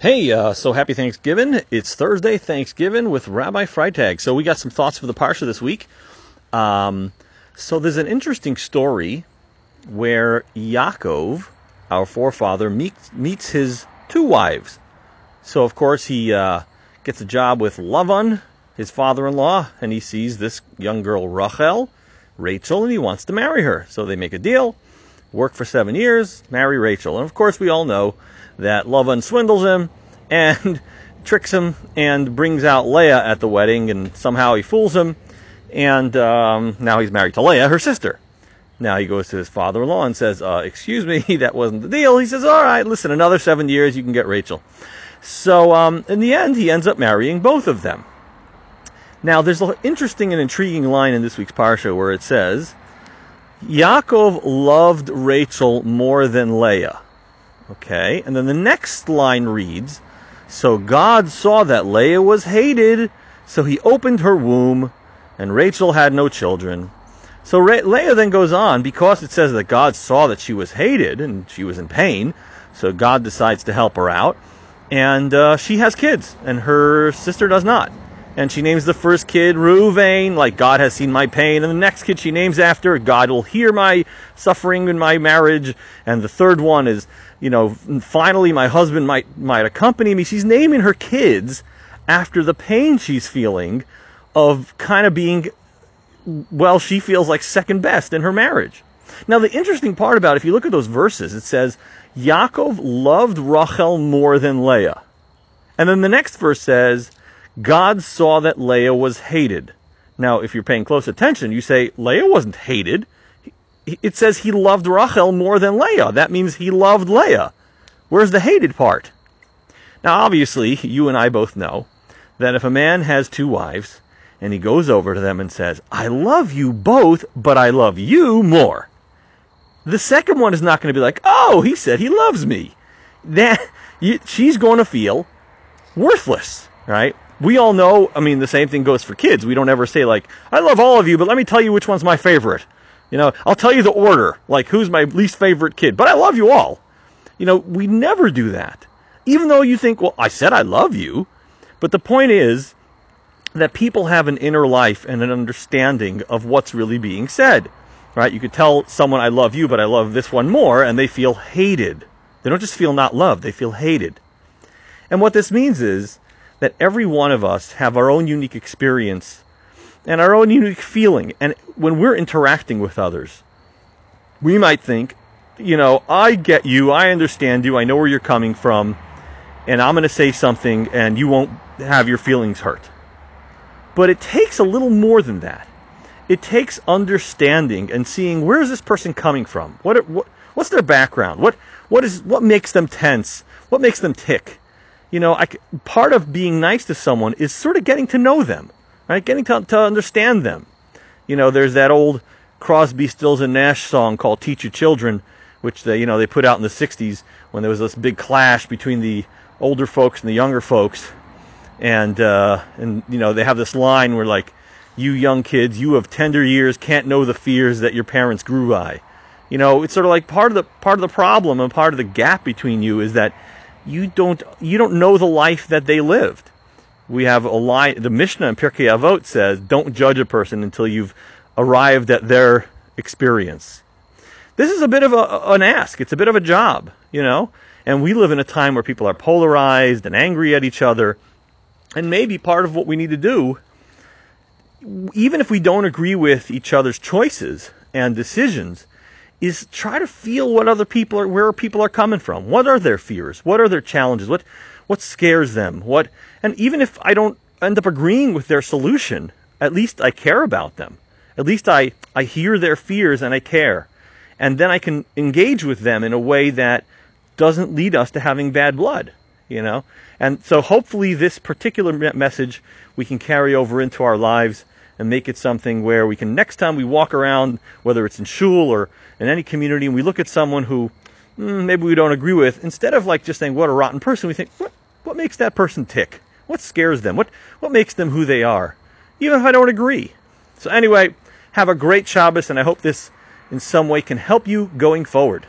Hey, uh, so happy Thanksgiving. It's Thursday, Thanksgiving with Rabbi Freitag. So we got some thoughts for the Parsha this week. Um, so there's an interesting story where Yaakov, our forefather, meets, meets his two wives. So of course he uh, gets a job with Lavan, his father-in-law, and he sees this young girl Rachel, Rachel, and he wants to marry her. So they make a deal, work for seven years, marry Rachel. And of course we all know that Lavan swindles him and tricks him and brings out Leah at the wedding, and somehow he fools him, and um, now he's married to Leah, her sister. Now he goes to his father-in-law and says, uh, "Excuse me, that wasn't the deal." He says, "All right, listen, another seven years, you can get Rachel." So um, in the end, he ends up marrying both of them. Now, there's an interesting and intriguing line in this week's parsha where it says, "Yaakov loved Rachel more than Leah." Okay, and then the next line reads, "So God saw that Leah was hated, so He opened her womb, and Rachel had no children." So Re- Leah then goes on, because it says that God saw that she was hated and she was in pain, so God decides to help her out, and uh, she has kids, and her sister does not. And she names the first kid Reuven, like God has seen my pain, and the next kid she names after God will hear my suffering in my marriage, and the third one is, you know, finally my husband might might accompany me. She's naming her kids after the pain she's feeling of kind of being well, she feels like second best in her marriage. Now, the interesting part about it, if you look at those verses, it says, Yaakov loved Rachel more than Leah. And then the next verse says, God saw that Leah was hated. Now, if you're paying close attention, you say, Leah wasn't hated. It says he loved Rachel more than Leah. That means he loved Leah. Where's the hated part? Now, obviously, you and I both know that if a man has two wives, and he goes over to them and says, I love you both, but I love you more. The second one is not going to be like, oh, he said he loves me. That she's going to feel worthless, right? We all know, I mean, the same thing goes for kids. We don't ever say like, I love all of you, but let me tell you which one's my favorite. You know, I'll tell you the order, like who's my least favorite kid, but I love you all. You know, we never do that. Even though you think, well, I said I love you, but the point is, that people have an inner life and an understanding of what's really being said. Right? You could tell someone I love you, but I love this one more, and they feel hated. They don't just feel not loved, they feel hated. And what this means is that every one of us have our own unique experience and our own unique feeling. And when we're interacting with others, we might think, you know, I get you, I understand you, I know where you're coming from, and I'm going to say something and you won't have your feelings hurt. But it takes a little more than that. It takes understanding and seeing where is this person coming from? What, what what's their background? What what is what makes them tense? What makes them tick? You know, I, part of being nice to someone is sort of getting to know them, right? Getting to, to understand them. You know, there's that old Crosby, Stills, and Nash song called "Teach Your Children," which they you know they put out in the '60s when there was this big clash between the older folks and the younger folks and uh, and you know they have this line where like you young kids you of tender years can't know the fears that your parents grew by you know it's sort of like part of the part of the problem and part of the gap between you is that you don't you don't know the life that they lived. We have a line the mishnah in pirkei avot says don't judge a person until you've arrived at their experience. This is a bit of a, an ask. It's a bit of a job you know? And we live in a time where people are polarized and angry at each other. And maybe part of what we need to do, even if we don't agree with each other's choices and decisions, is try to feel what other people are, where people are coming from. What are their fears? What are their challenges? What, what scares them? What, and even if I don't end up agreeing with their solution, at least I care about them. At least I, I hear their fears and I care. And then I can engage with them in a way that doesn't lead us to having bad blood you know? And so hopefully this particular message we can carry over into our lives and make it something where we can next time we walk around, whether it's in shul or in any community, and we look at someone who mm, maybe we don't agree with, instead of like just saying what a rotten person, we think what what makes that person tick? What scares them? What what makes them who they are? Even if I don't agree. So anyway, have a great Shabbos, and I hope this in some way can help you going forward.